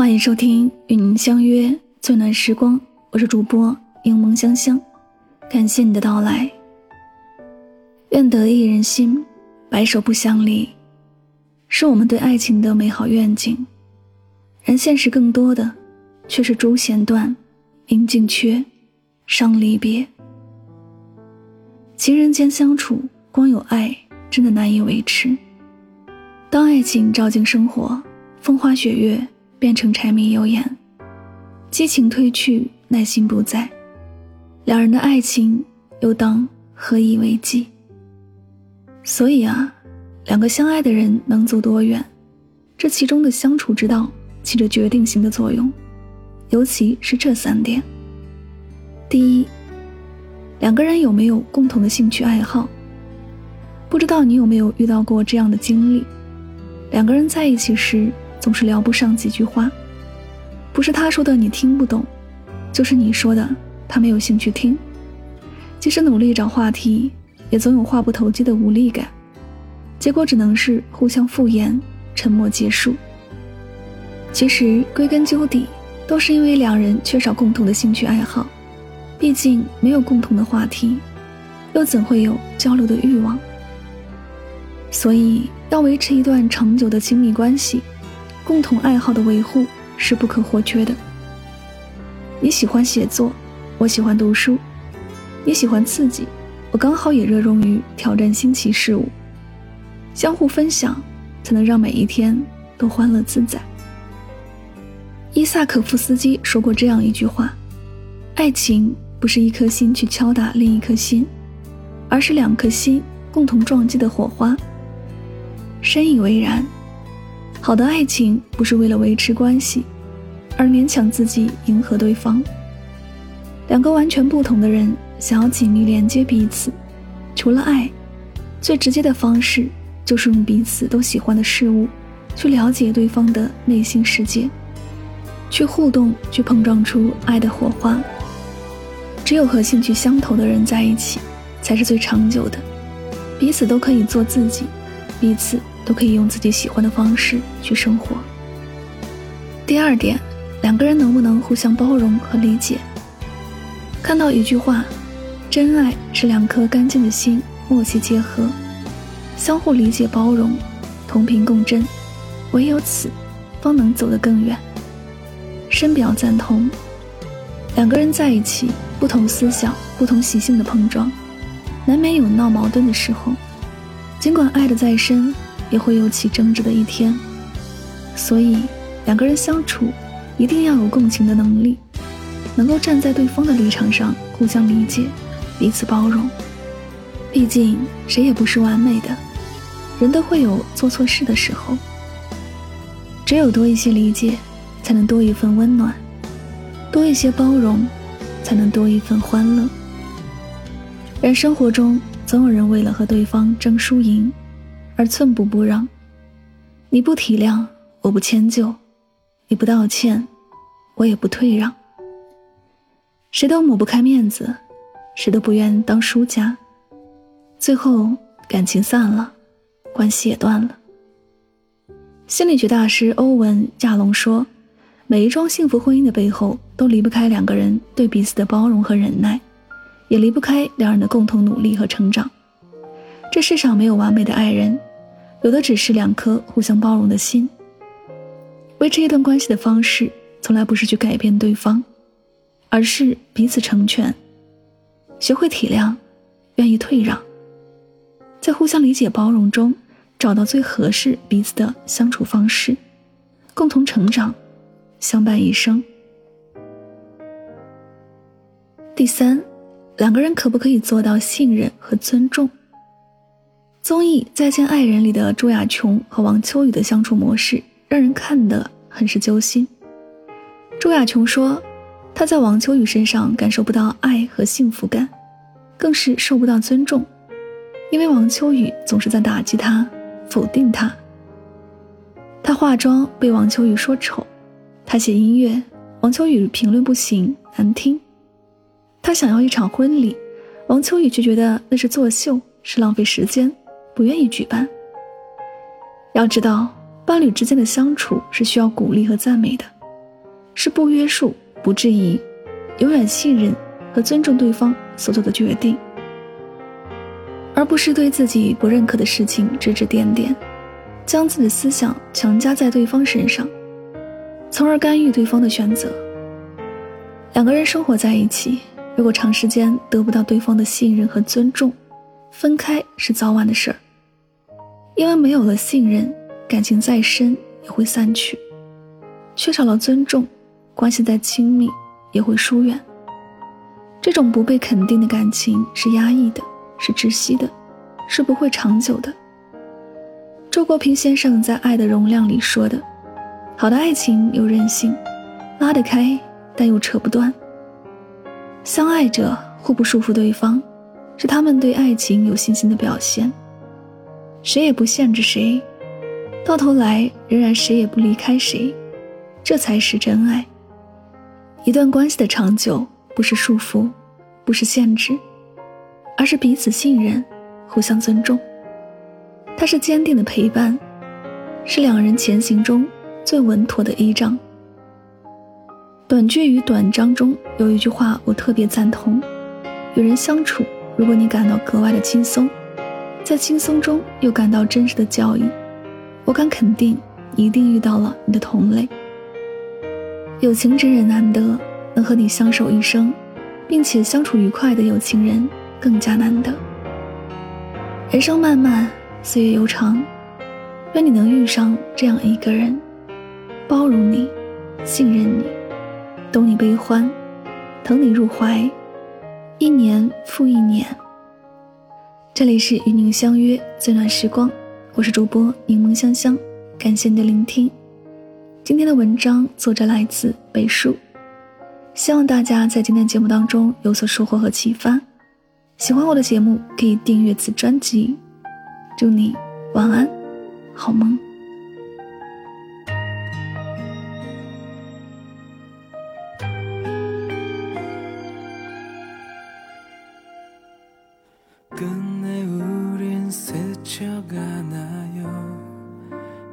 欢迎收听与您相约最暖时光，我是主播柠檬香香，感谢你的到来。愿得一人心，白首不相离，是我们对爱情的美好愿景。然现实更多的，却是朱弦断，音尽缺，伤离别。情人间相处，光有爱真的难以维持。当爱情照进生活，风花雪月。变成柴米油盐，激情褪去，耐心不在，两人的爱情又当何以为继？所以啊，两个相爱的人能走多远，这其中的相处之道起着决定性的作用，尤其是这三点：第一，两个人有没有共同的兴趣爱好？不知道你有没有遇到过这样的经历？两个人在一起时。总是聊不上几句话，不是他说的你听不懂，就是你说的他没有兴趣听。即使努力找话题，也总有话不投机的无力感，结果只能是互相敷衍，沉默结束。其实归根究底，都是因为两人缺少共同的兴趣爱好。毕竟没有共同的话题，又怎会有交流的欲望？所以要维持一段长久的亲密关系。共同爱好的维护是不可或缺的。你喜欢写作，我喜欢读书；你喜欢刺激，我刚好也热衷于挑战新奇事物。相互分享，才能让每一天都欢乐自在。伊萨可夫斯基说过这样一句话：“爱情不是一颗心去敲打另一颗心，而是两颗心共同撞击的火花。”深以为然。好的爱情不是为了维持关系，而勉强自己迎合对方。两个完全不同的人想要紧密连接彼此，除了爱，最直接的方式就是用彼此都喜欢的事物，去了解对方的内心世界，去互动，去碰撞出爱的火花。只有和兴趣相投的人在一起，才是最长久的，彼此都可以做自己，彼此。都可以用自己喜欢的方式去生活。第二点，两个人能不能互相包容和理解？看到一句话：“真爱是两颗干净的心默契结合，相互理解包容，同频共振，唯有此，方能走得更远。”深表赞同。两个人在一起，不同思想、不同习性的碰撞，难免有闹矛盾的时候。尽管爱的再深。也会有起争执的一天，所以两个人相处一定要有共情的能力，能够站在对方的立场上互相理解，彼此包容。毕竟谁也不是完美的，人都会有做错事的时候。只有多一些理解，才能多一份温暖；多一些包容，才能多一份欢乐。人生活中总有人为了和对方争输赢。而寸步不让，你不体谅，我不迁就；你不道歉，我也不退让。谁都抹不开面子，谁都不愿当输家，最后感情散了，关系也断了。心理学大师欧文·亚龙说：“每一桩幸福婚姻的背后，都离不开两个人对彼此的包容和忍耐，也离不开两人的共同努力和成长。这世上没有完美的爱人。”有的只是两颗互相包容的心。维持一段关系的方式，从来不是去改变对方，而是彼此成全，学会体谅，愿意退让，在互相理解包容中，找到最合适彼此的相处方式，共同成长，相伴一生。第三，两个人可不可以做到信任和尊重？综艺《再见爱人》里的朱亚琼和王秋雨的相处模式，让人看得很是揪心。朱亚琼说，她在王秋雨身上感受不到爱和幸福感，更是受不到尊重，因为王秋雨总是在打击她、否定她。她化妆被王秋雨说丑，她写音乐，王秋雨评论不行、难听。她想要一场婚礼，王秋雨却觉得那是作秀，是浪费时间。不愿意举办。要知道，伴侣之间的相处是需要鼓励和赞美的，是不约束、不质疑，永远信任和尊重对方所做的决定，而不是对自己不认可的事情指指点点，将自己的思想强加在对方身上，从而干预对方的选择。两个人生活在一起，如果长时间得不到对方的信任和尊重，分开是早晚的事儿。因为没有了信任，感情再深也会散去；缺少了尊重，关系再亲密也会疏远。这种不被肯定的感情是压抑的，是窒息的，是不会长久的。周国平先生在《爱的容量》里说的：“好的爱情有韧性，拉得开。”但又扯不断。相爱者互不束缚对方，是他们对爱情有信心的表现。谁也不限制谁，到头来仍然谁也不离开谁，这才是真爱。一段关系的长久，不是束缚，不是限制，而是彼此信任，互相尊重。它是坚定的陪伴，是两人前行中最稳妥的依仗。短句与短章中有一句话我特别赞同：与人相处，如果你感到格外的轻松，在轻松中又感到真实的教育，我敢肯定，一定遇到了你的同类。有情之人难得，能和你相守一生，并且相处愉快的有情人更加难得。人生漫漫，岁月悠长，愿你能遇上这样一个人，包容你，信任你。懂你悲欢，疼你入怀，一年复一年。这里是与您相约最暖时光，我是主播柠檬香香，感谢你的聆听。今天的文章作者来自北树，希望大家在今天节目当中有所收获和启发。喜欢我的节目可以订阅此专辑。祝你晚安，好梦。 스쳐가나요?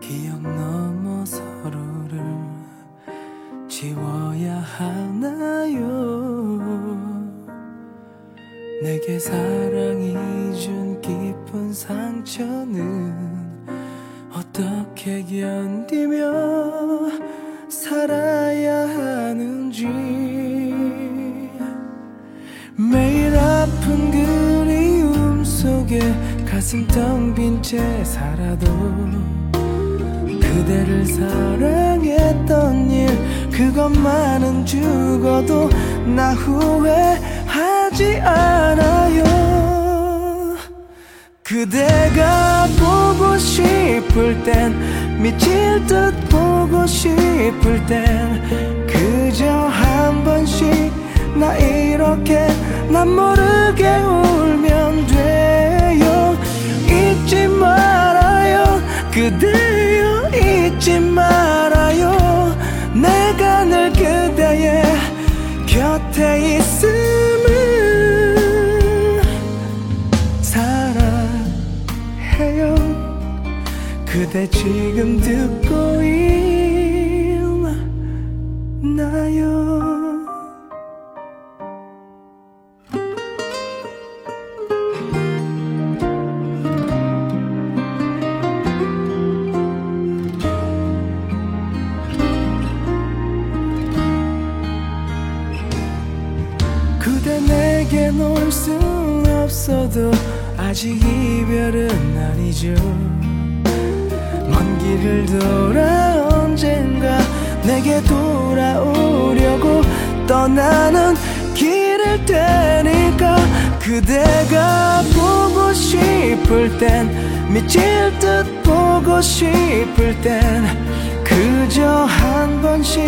기억 넘어 서로를 지워야 하나요? 내게 사랑이 준 깊은 상처는 어떻게 견디며 살아야 하는지. 매일 아픈 그리움 속에 가슴 텅 빈 채 살아도 그대를 사랑했던 일 그것만은 죽어도 나 후회하지 않아요. 그대가 보고 싶을 땐 미칠 듯 보고 싶을 땐 그저 한 번씩 나 이렇게 난 모르게 울면 그대여 잊지 말아요. 내가 늘 그대의 곁에 있음을 사랑해요. 그대 지금 듣고 아직 이별은 아니죠. 먼 길을 돌아 언젠가 내게 돌아오려고 떠나는 길을 테니까 그대가 보고 싶을 땐 미칠 듯 보고 싶을 땐 그저 한 번씩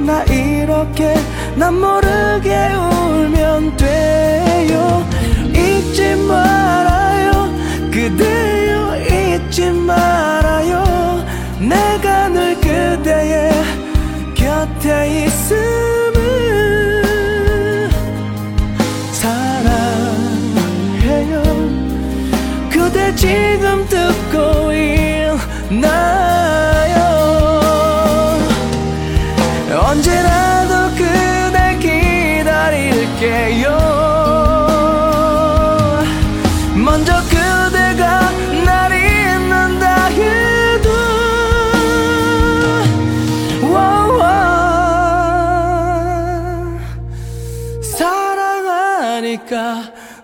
나 이렇게 난 모르게 울면 돼요. 잊지 그대여 잊지 말아요. 내가 늘 그대의 곁에 있음을 사랑해요. 그대 지금 듣고 있나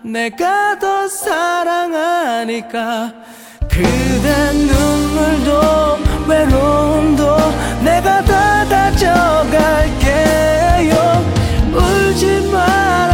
내가 더 사랑하니까. 그대 눈물도 외로움도 내가 다 다져갈게요. 울지 말아